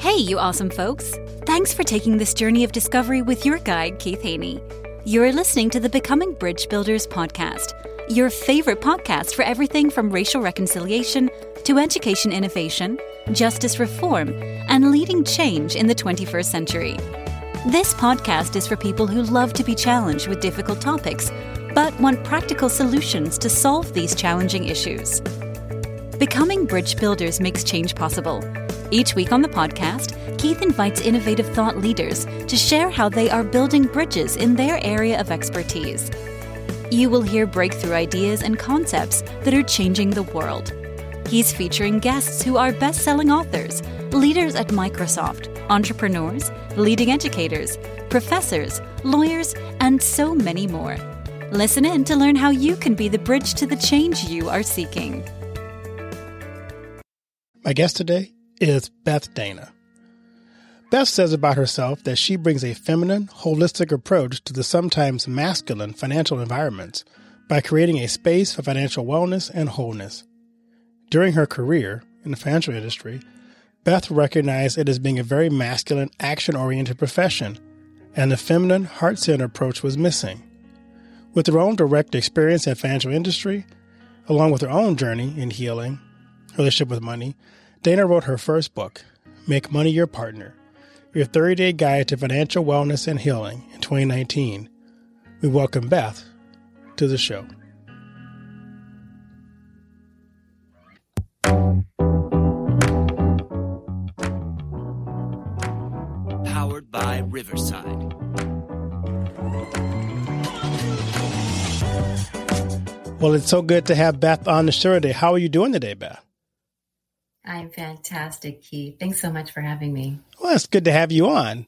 Hey, you awesome folks! Thanks for taking this journey of discovery with your guide, Keith Haney. You're listening to the Becoming Bridge Builders podcast, your favorite podcast for everything from racial reconciliation to education innovation, justice reform, and leading change in the 21st century. This podcast is for people who love to be challenged with difficult topics, but want practical solutions to solve these challenging issues. Becoming Bridge Builders makes change possible. Each week on the podcast, Keith invites innovative thought leaders to share how they are building bridges in their area of expertise. You will hear breakthrough ideas and concepts that are changing the world. He's featuring guests who are best selling authors, leaders at Microsoft, entrepreneurs, leading educators, professors, lawyers, and so many more. Listen in to learn how you can be the bridge to the change you are seeking. My guest today is Beth Dana. Beth says about herself that she brings a feminine, holistic approach to the sometimes masculine financial environments by creating a space for financial wellness and wholeness. During her career in the financial industry, Beth recognized it as being a very masculine, action oriented profession, and the feminine, heart centered approach was missing. With her own direct experience in financial industry, along with her own journey in healing, relationship with money, Dana wrote her first book, Make Money Your Partner, your 30 day guide to financial wellness and healing in 2019. We welcome Beth to the show. Powered by Riverside. Well, it's so good to have Beth on the show today. How are you doing today, Beth? I'm fantastic, Keith. Thanks so much for having me. Well, it's good to have you on.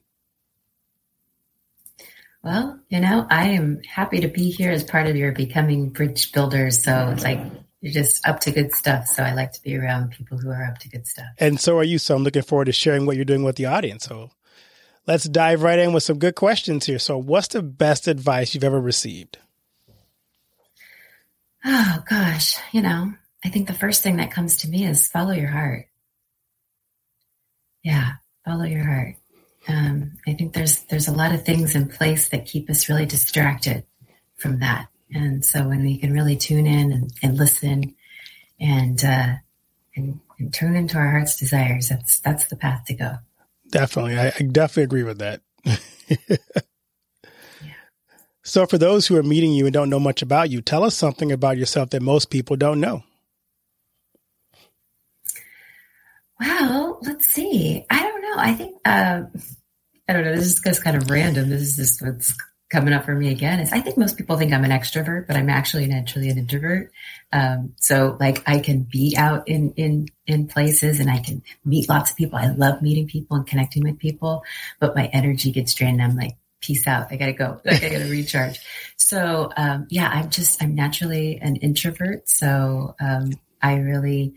Well, you know, I am happy to be here as part of your Becoming Bridge Builders. So it's like you're just up to good stuff. So I like to be around people who are up to good stuff. And so are you. So I'm looking forward to sharing what you're doing with the audience. So let's dive right in with some good questions here. So, what's the best advice you've ever received? Oh, gosh. You know, I think the first thing that comes to me is follow your heart. Yeah, follow your heart. Um, I think there's there's a lot of things in place that keep us really distracted from that, and so when we can really tune in and, and listen, and, uh, and and tune into our heart's desires, that's that's the path to go. Definitely, I, I definitely agree with that. So, for those who are meeting you and don't know much about you, tell us something about yourself that most people don't know. Well, let's see. I don't know. I think uh, I don't know. This is kind of random. This is just what's coming up for me again. Is I think most people think I'm an extrovert, but I'm actually naturally an introvert. Um, so like I can be out in in in places and I can meet lots of people. I love meeting people and connecting with people, but my energy gets drained. I'm like, peace out. I gotta go. Like I gotta recharge. So um, yeah, I'm just I'm naturally an introvert. So um, I really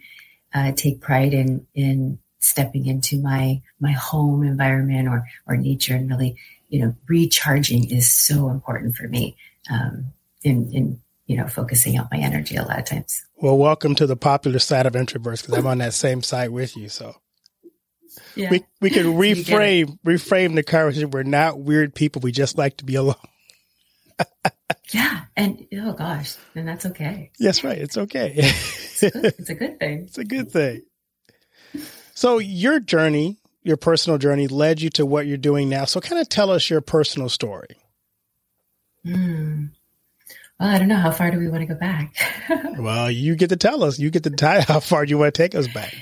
uh, take pride in in stepping into my my home environment or or nature and really you know recharging is so important for me um, in in you know focusing out my energy a lot of times. Well, welcome to the popular side of introverts because I'm on that same side with you. So yeah. we we can reframe reframe the conversation. We're not weird people. We just like to be alone. yeah, and oh gosh, and that's okay. Yes, right. It's okay. it's, it's a good thing. It's a good thing. So your journey, your personal journey, led you to what you're doing now. So, kind of tell us your personal story. Hmm. Well, I don't know. How far do we want to go back? well, you get to tell us. You get to tell how far you want to take us back.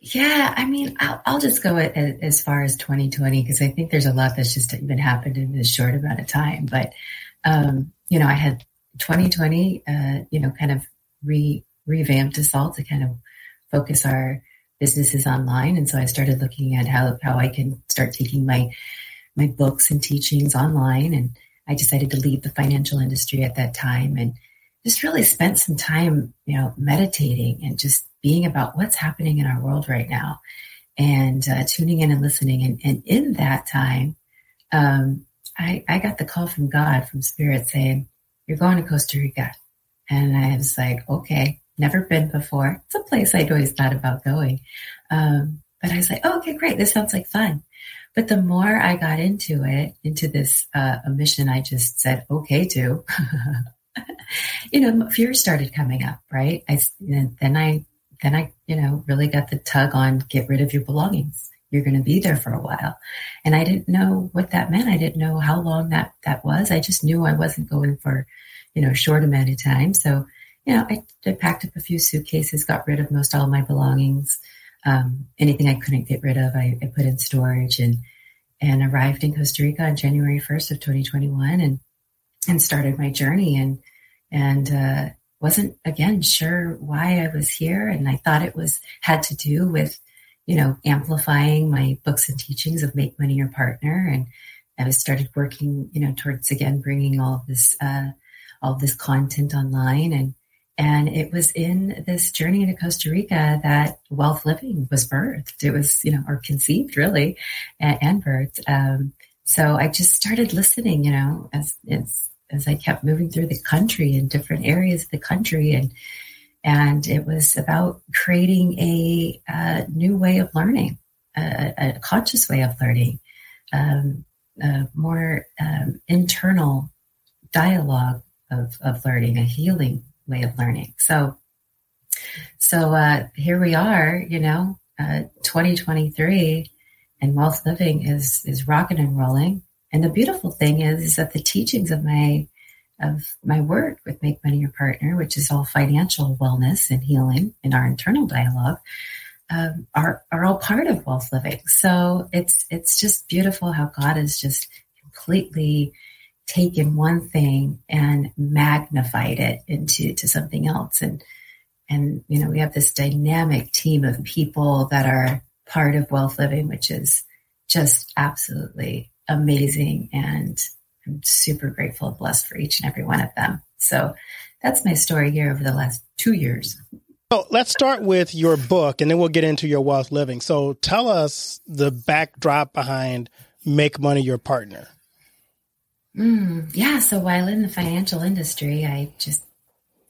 Yeah, I mean, I'll, I'll just go as far as 2020 because I think there's a lot that's just been happened in this short amount of time. But um, you know, I had 2020, uh, you know, kind of re revamped us all to kind of focus our businesses online. And so I started looking at how, how I can start taking my, my books and teachings online. And I decided to leave the financial industry at that time and just really spent some time, you know, meditating and just being about what's happening in our world right now and uh, tuning in and listening. And, and in that time, um, I, I got the call from God, from Spirit saying, You're going to Costa Rica. And I was like, Okay, never been before. It's a place I'd always thought about going. Um, but I was like, oh, okay, great. This sounds like fun. But the more I got into it, into this uh, a mission I just said okay to, you know, fear started coming up, right? I then I then I you know really got the tug on get rid of your belongings. You're going to be there for a while, and I didn't know what that meant. I didn't know how long that that was. I just knew I wasn't going for you know a short amount of time. So you know, I, I packed up a few suitcases, got rid of most all my belongings. Um, anything I couldn't get rid of, I, I put in storage and and arrived in Costa Rica on January 1st of 2021 and and started my journey and and uh, wasn't again sure why I was here and I thought it was had to do with you know amplifying my books and teachings of make money your partner and I was started working you know towards again bringing all this uh, all this content online and and it was in this journey into Costa Rica that wealth living was birthed. It was, you know, or conceived really and, and birthed. Um, so I just started listening, you know, as, as, as I kept moving through the country in different areas of the country. And, and it was about creating a, a new way of learning, a, a conscious way of learning, um, a more um, internal dialogue of, of learning, a healing way of learning. So, so uh, here we are, you know, uh, 2023, and wealth living is is rocking and rolling. And the beautiful thing is, is that the teachings of my of my work with Make Money Your Partner, which is all financial wellness and healing in our internal dialogue, um, are are all part of wealth living. So it's it's just beautiful how God has just completely taken one thing and magnified it into to something else and and you know we have this dynamic team of people that are part of wealth living which is just absolutely amazing and i'm super grateful and blessed for each and every one of them so that's my story here over the last two years so let's start with your book and then we'll get into your wealth living so tell us the backdrop behind make money your partner Mm, yeah. So while in the financial industry, I just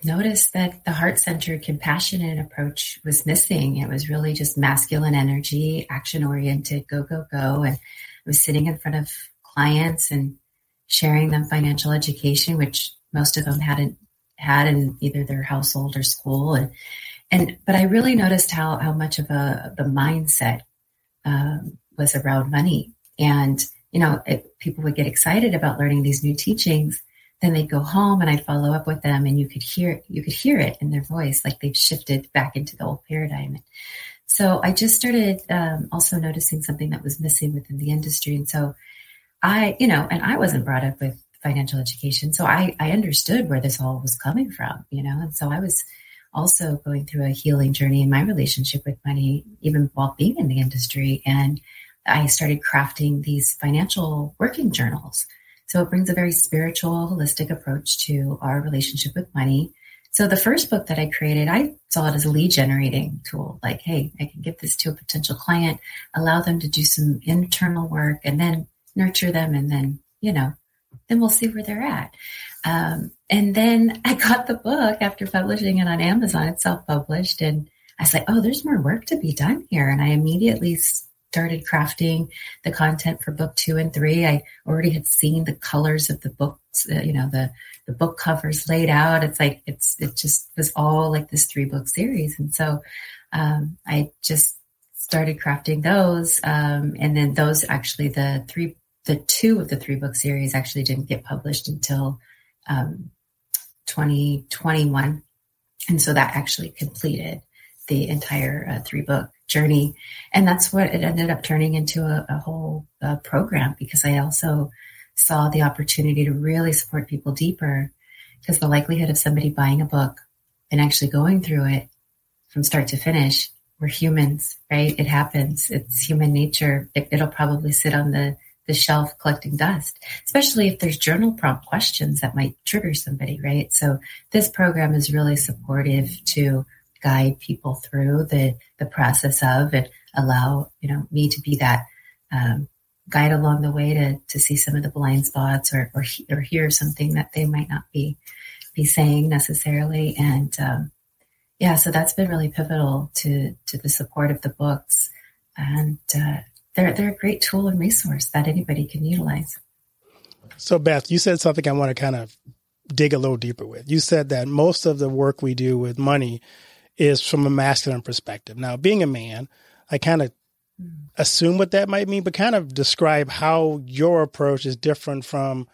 noticed that the heart centered, compassionate approach was missing. It was really just masculine energy, action oriented, go, go, go. And I was sitting in front of clients and sharing them financial education, which most of them hadn't had in either their household or school. And, and, but I really noticed how, how much of a, the mindset um, was around money. And you know, it, people would get excited about learning these new teachings. Then they'd go home and I'd follow up with them and you could hear, you could hear it in their voice, like they've shifted back into the old paradigm. So I just started um, also noticing something that was missing within the industry. And so I, you know, and I wasn't brought up with financial education. So I, I understood where this all was coming from, you know, and so I was also going through a healing journey in my relationship with money, even while being in the industry. And I started crafting these financial working journals. So it brings a very spiritual, holistic approach to our relationship with money. So the first book that I created, I saw it as a lead generating tool. Like, hey, I can give this to a potential client, allow them to do some internal work, and then nurture them, and then you know, then we'll see where they're at. Um, and then I got the book after publishing it on Amazon. It's self published, and I was like, oh, there's more work to be done here. And I immediately started crafting the content for book two and three. I already had seen the colors of the books, uh, you know, the, the book covers laid out. It's like, it's, it just was all like this three book series. And so, um, I just started crafting those. Um, and then those actually, the three, the two of the three book series actually didn't get published until, um, 2021. And so that actually completed the entire uh, three book journey. And that's what it ended up turning into a, a whole uh, program because I also saw the opportunity to really support people deeper because the likelihood of somebody buying a book and actually going through it from start to finish, we're humans, right? It happens. It's human nature. It, it'll probably sit on the the shelf collecting dust, especially if there's journal prompt questions that might trigger somebody, right? So this program is really supportive to guide people through the the process of and allow you know me to be that um, guide along the way to to see some of the blind spots or or, or hear something that they might not be be saying necessarily and um, yeah so that's been really pivotal to to the support of the books and uh, they're they're a great tool and resource that anybody can utilize. So, Beth, you said something I want to kind of dig a little deeper with. You said that most of the work we do with money is from a masculine perspective. Now, being a man, I kind of hmm. assume what that might mean, but kind of describe how your approach is different from.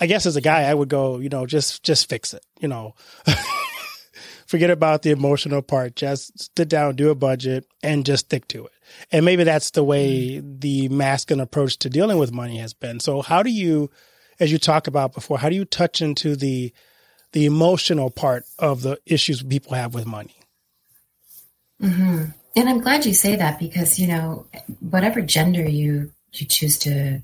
I guess as a guy, I would go, you know, just just fix it, you know. Forget about the emotional part. Just sit down, do a budget, and just stick to it. And maybe that's the way the masculine approach to dealing with money has been. So, how do you, as you talked about before, how do you touch into the the emotional part of the issues people have with money? Mm-hmm. And I'm glad you say that because you know whatever gender you you choose to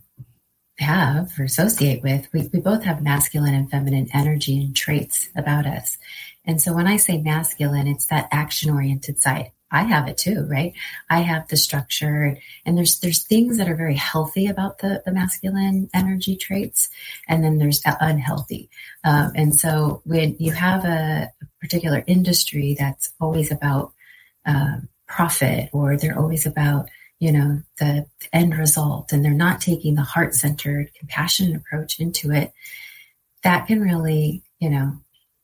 have or associate with, we, we both have masculine and feminine energy and traits about us. And so when I say masculine, it's that action oriented side. I have it too, right? I have the structure and there's, there's things that are very healthy about the, the masculine energy traits. And then there's unhealthy. Um, and so when you have a, particular industry that's always about, um, profit or they're always about, you know, the end result and they're not taking the heart centered compassionate approach into it, that can really, you know,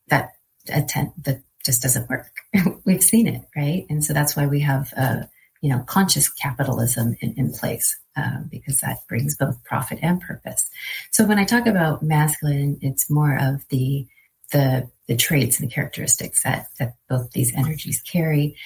that attend that just doesn't work. We've seen it, right? And so that's why we have, uh, you know, conscious capitalism in, in place um, because that brings both profit and purpose. So when I talk about masculine, it's more of the the the traits and the characteristics that that both these energies carry.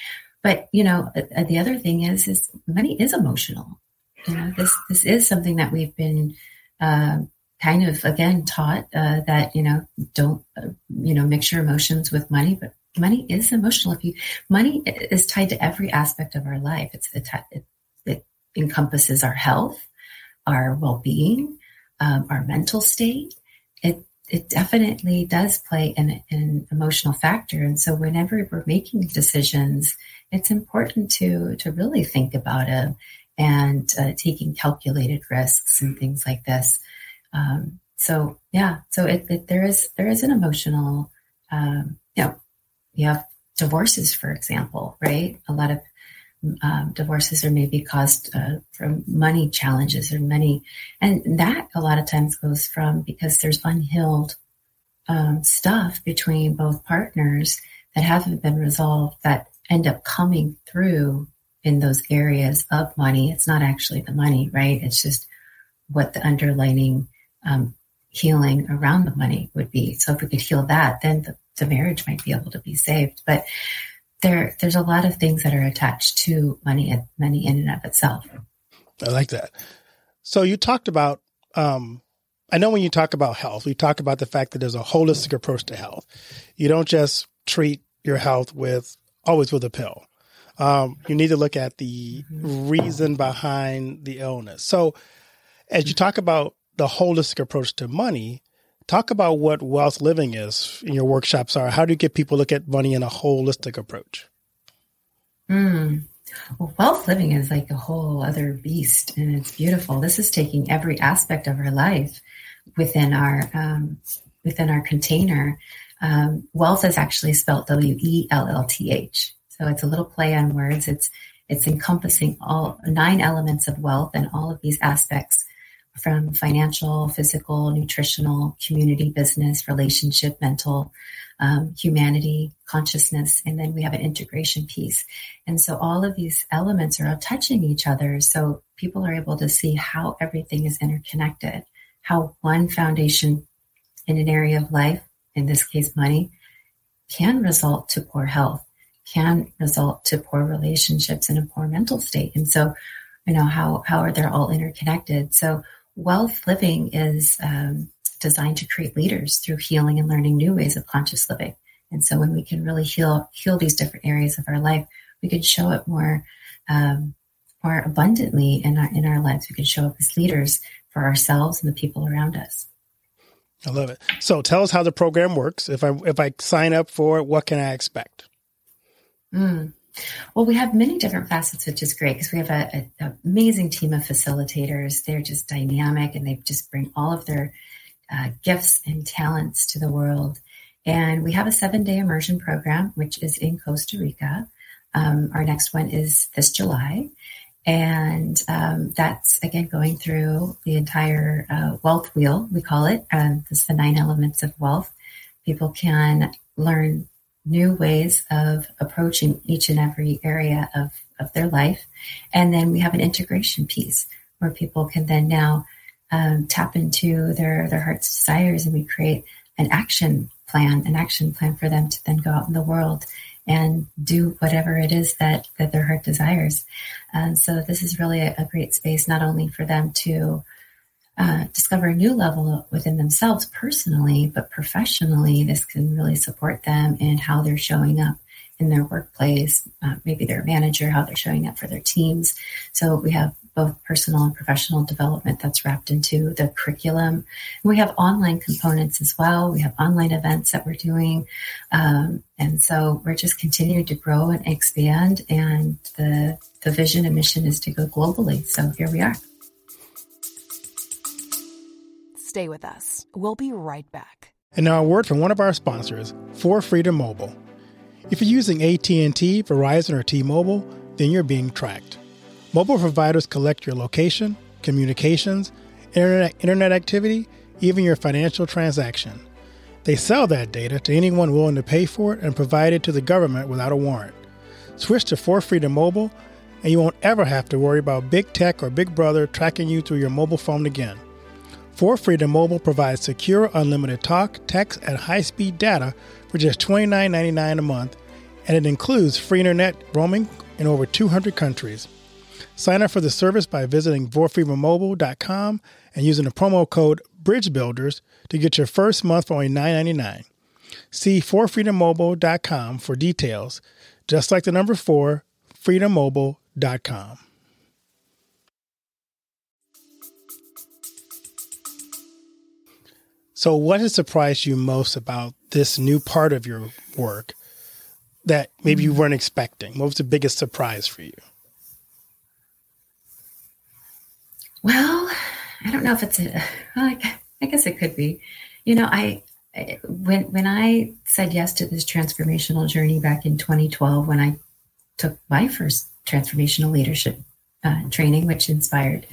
But you know, uh, the other thing is is money is emotional. You know, this this is something that we've been uh, kind of again taught uh, that you know don't uh, you know mix your emotions with money but money is emotional. If you money is tied to every aspect of our life. It's it, it, it encompasses our health our well-being um, our mental state. It it definitely does play an, an emotional factor. And so whenever we're making decisions it's important to to really think about it and uh, taking calculated risks and things like this um, so yeah, so it, it, there is there is an emotional, um, you know, you have divorces, for example, right? A lot of um, divorces are maybe caused uh, from money challenges or money, and that a lot of times goes from because there's unhealed um, stuff between both partners that haven't been resolved that end up coming through in those areas of money. It's not actually the money, right? It's just what the underlining um, healing around the money would be. So if we could heal that, then the, the marriage might be able to be saved. But there, there's a lot of things that are attached to money, and money in and of itself. I like that. So you talked about, um, I know when you talk about health, we talk about the fact that there's a holistic approach to health. You don't just treat your health with always with a pill. Um, you need to look at the reason behind the illness. So as you talk about the holistic approach to money, talk about what wealth living is in your workshops are. How do you get people to look at money in a holistic approach? Mm. Well, wealth living is like a whole other beast, and it's beautiful. This is taking every aspect of our life within our um, within our container. Um, wealth is actually spelled W E L L T H, so it's a little play on words. It's it's encompassing all nine elements of wealth and all of these aspects from financial, physical, nutritional, community, business, relationship, mental, um, humanity, consciousness, and then we have an integration piece. And so all of these elements are all touching each other. So people are able to see how everything is interconnected, how one foundation in an area of life, in this case, money, can result to poor health, can result to poor relationships and a poor mental state. And so, you know, how, how are they all interconnected? So wealth living is um, designed to create leaders through healing and learning new ways of conscious living. And so when we can really heal heal these different areas of our life, we can show up more um, more abundantly in our in our lives. We can show up as leaders for ourselves and the people around us. I love it. So tell us how the program works. If I if I sign up for it, what can I expect? Mm. Well, we have many different facets, which is great because we have an amazing team of facilitators. They're just dynamic and they just bring all of their uh, gifts and talents to the world. And we have a seven day immersion program, which is in Costa Rica. Um, our next one is this July. And um, that's again going through the entire uh, wealth wheel, we call it. Um, this is the nine elements of wealth. People can learn new ways of approaching each and every area of, of their life. And then we have an integration piece where people can then now um, tap into their, their heart's desires and we create an action plan, an action plan for them to then go out in the world and do whatever it is that, that their heart desires. And so this is really a, a great space, not only for them to uh, discover a new level within themselves personally, but professionally, this can really support them in how they're showing up in their workplace, uh, maybe their manager, how they're showing up for their teams. So we have both personal and professional development that's wrapped into the curriculum. We have online components as well. We have online events that we're doing. Um, and so we're just continuing to grow and expand. And the, the vision and mission is to go globally. So here we are. Stay with us. We'll be right back. And now a word from one of our sponsors, 4Freedom Mobile. If you're using AT&T, Verizon, or T-Mobile, then you're being tracked. Mobile providers collect your location, communications, internet, internet activity, even your financial transaction. They sell that data to anyone willing to pay for it and provide it to the government without a warrant. Switch to 4Freedom Mobile, and you won't ever have to worry about big tech or big brother tracking you through your mobile phone again. 4Freedom Mobile provides secure, unlimited talk, text, and high speed data for just $29.99 a month, and it includes free internet roaming in over 200 countries. Sign up for the service by visiting 4freedommobile.com and using the promo code BridgeBuilders to get your first month for only $9.99. See 4freedommobile.com for details, just like the number 4, freedommobile.com. So, what has surprised you most about this new part of your work that maybe you weren't expecting? What was the biggest surprise for you? Well, I don't know if it's a. Well, I guess it could be. You know, I when when I said yes to this transformational journey back in 2012, when I took my first transformational leadership uh, training, which inspired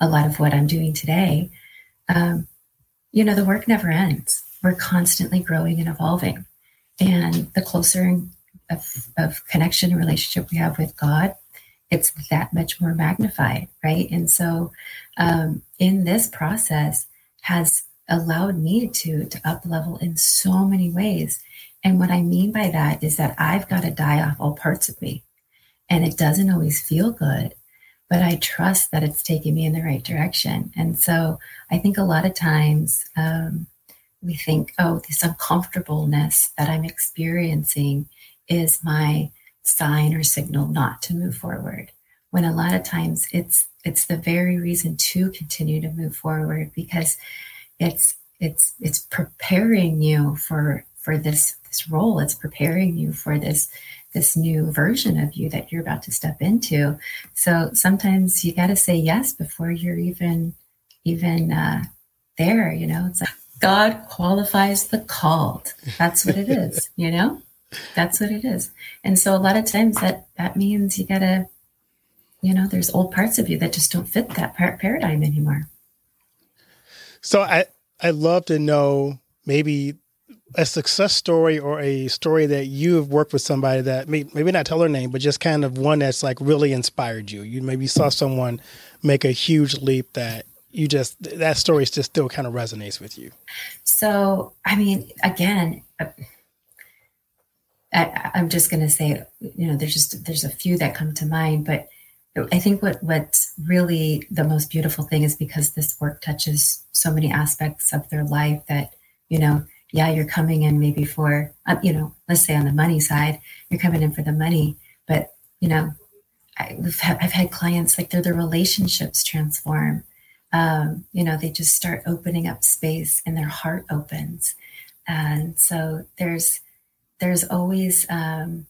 a lot of what I'm doing today. Um, you know, the work never ends. We're constantly growing and evolving, and the closer of, of connection and relationship we have with God, it's that much more magnified, right? And so, um, in this process, has allowed me to to up level in so many ways. And what I mean by that is that I've got to die off all parts of me, and it doesn't always feel good, but I trust that it's taking me in the right direction. And so, I think a lot of times. Um, we think, oh, this uncomfortableness that I'm experiencing is my sign or signal not to move forward when a lot of times it's it's the very reason to continue to move forward because it's it's it's preparing you for for this this role it's preparing you for this this new version of you that you're about to step into so sometimes you got to say yes before you're even even uh, there you know it's like god qualifies the called that's what it is you know that's what it is. And so a lot of times that that means you gotta, you know, there's old parts of you that just don't fit that par- paradigm anymore. So I I'd love to know maybe a success story or a story that you have worked with somebody that may, maybe not tell their name, but just kind of one that's like really inspired you. You maybe saw someone make a huge leap that you just that story just still kind of resonates with you. So I mean, again. Uh, I, am just going to say, you know, there's just there's a few that come to mind, but I think what what's really the most beautiful thing is because this work touches so many aspects of their life that you know, yeah, you're coming in maybe for, um, you know, let's say on the money side, you're coming in for the money, but you know, I, have I've had clients like their their relationships transform. Um, you know, they just start opening up space and their heart opens, and so there's there's always um,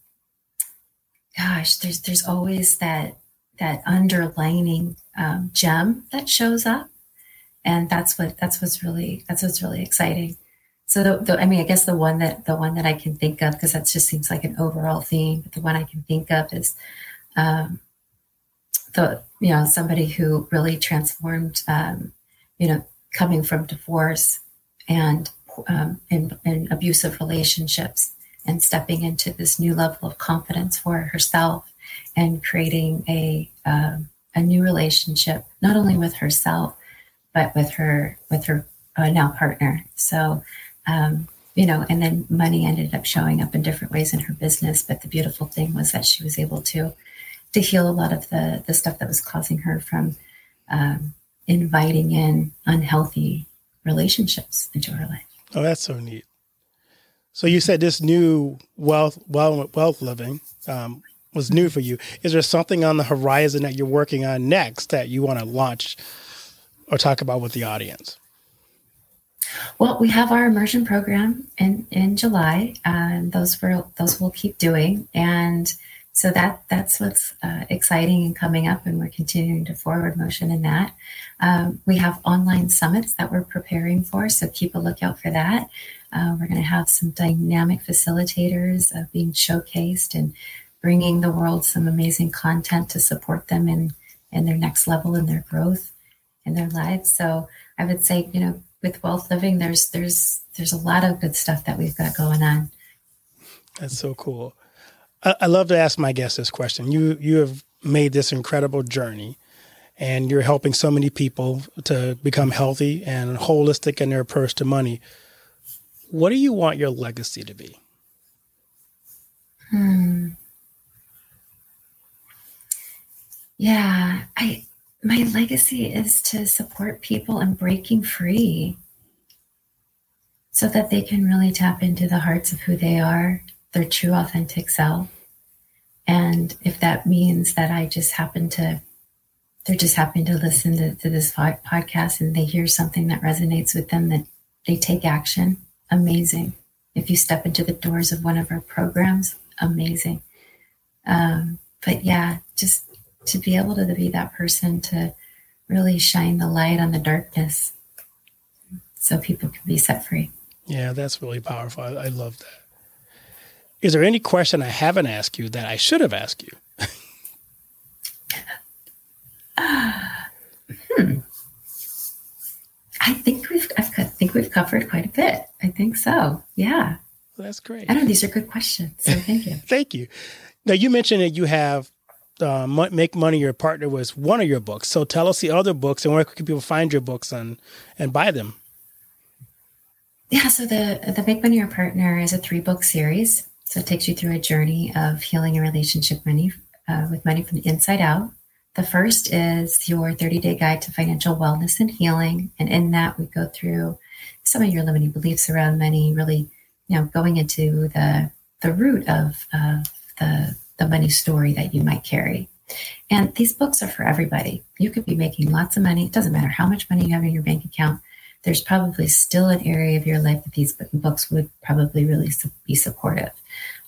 gosh there's there's always that that underlining um, gem that shows up. And that's what that's what's really that's what's really exciting so the, the, i mean i guess the one that the one that i can think of because that just seems like an overall theme but the one i can think of is um, the you know somebody who really transformed um, you know coming from divorce and um, in, in abusive relationships and stepping into this new level of confidence for herself and creating a um, a new relationship not only with herself but with her with her uh, now partner. So um, you know and then money ended up showing up in different ways in her business but the beautiful thing was that she was able to to heal a lot of the the stuff that was causing her from um, inviting in unhealthy relationships into her life oh that's so neat so you said this new wealth wealth, wealth living um, was new for you. Is there something on the horizon that you're working on next that you want to launch or talk about with the audience? Well, we have our immersion program in in July, and those will those will keep doing, and so that that's what's uh, exciting and coming up, and we're continuing to forward motion in that. Um, we have online summits that we're preparing for, so keep a lookout for that. Uh, we're going to have some dynamic facilitators uh, being showcased and bringing the world some amazing content to support them in in their next level in their growth in their lives. So I would say, you know, with wealth living, there's there's there's a lot of good stuff that we've got going on. That's so cool. I, I love to ask my guests this question. You you have made this incredible journey and you're helping so many people to become healthy and holistic in their approach to money. What do you want your legacy to be? Hmm. Yeah, I my legacy is to support people in breaking free so that they can really tap into the hearts of who they are, their true authentic self. And if that means that I just happen to they're just happen to listen to, to this podcast and they hear something that resonates with them that they take action amazing. If you step into the doors of one of our programs, amazing. Um, but yeah, just to be able to be that person to really shine the light on the darkness so people can be set free. Yeah, that's really powerful. I, I love that. Is there any question I haven't asked you that I should have asked you? uh, hmm. I think we've I've, I think we've covered quite a bit. I think so. Yeah. Well, that's great. I know these are good questions. So thank you. thank you. Now you mentioned that you have uh, Make Money Your Partner was one of your books. So tell us the other books and where can people find your books and and buy them? Yeah, so the the Make Money Your Partner is a three book series. So it takes you through a journey of healing your relationship money uh, with money from the inside out. The first is your 30 day guide to financial wellness and healing. And in that, we go through some of your limiting beliefs around money, really, you know, going into the, the root of, of the, the money story that you might carry. And these books are for everybody. You could be making lots of money. It doesn't matter how much money you have in your bank account. There's probably still an area of your life that these books would probably really be supportive.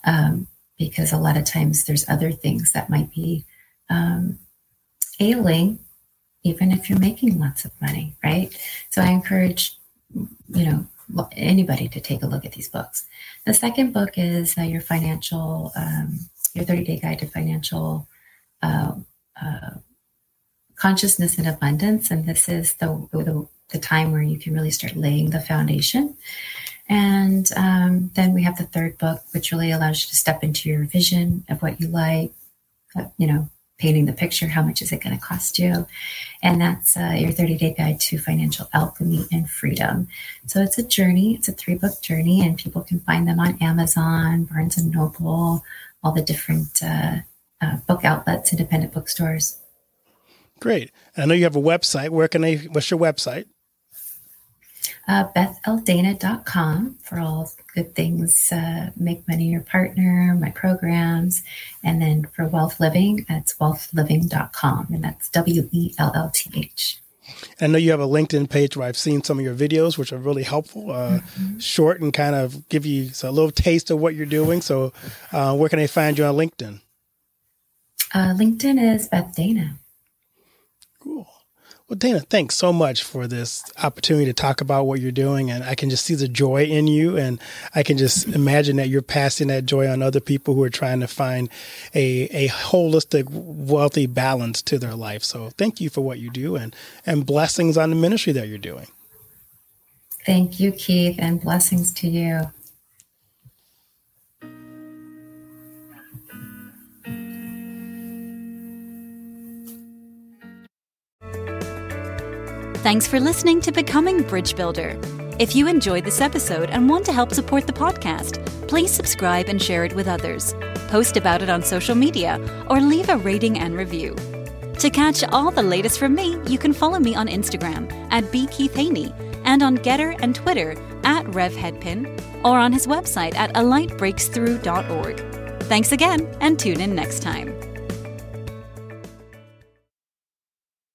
Um, because a lot of times there's other things that might be um, ailing, even if you're making lots of money, right? So I encourage, you know, anybody to take a look at these books. The second book is uh, your financial, um, your 30 day guide to financial uh, uh, consciousness and abundance. And this is the, the, the, time where you can really start laying the foundation. And um, then we have the third book, which really allows you to step into your vision of what you like, uh, you know, painting the picture how much is it going to cost you? And that's uh, your 30 day guide to financial alchemy and freedom. So it's a journey it's a three book journey and people can find them on amazon barnes and noble all the different uh, uh, book outlets independent bookstores. Great. I know you have a website. Where can they what's your website? Uh, BethLDana.com for all good things. Uh, Make Money Your Partner, my programs. And then for Wealth Living, it's wealthliving.com. And that's W E L L T H. I know you have a LinkedIn page where I've seen some of your videos, which are really helpful, uh, mm-hmm. short and kind of give you a little taste of what you're doing. So, uh, where can I find you on LinkedIn? Uh, LinkedIn is Beth Dana. Cool. Well, Dana, thanks so much for this opportunity to talk about what you're doing. And I can just see the joy in you. And I can just imagine that you're passing that joy on other people who are trying to find a, a holistic, wealthy balance to their life. So thank you for what you do and, and blessings on the ministry that you're doing. Thank you, Keith, and blessings to you. Thanks for listening to Becoming Bridge Builder. If you enjoyed this episode and want to help support the podcast, please subscribe and share it with others. Post about it on social media or leave a rating and review. To catch all the latest from me, you can follow me on Instagram at bkeithhaney and on GETTR and Twitter at RevHeadpin or on his website at alightbreaksthrough.org. Thanks again and tune in next time.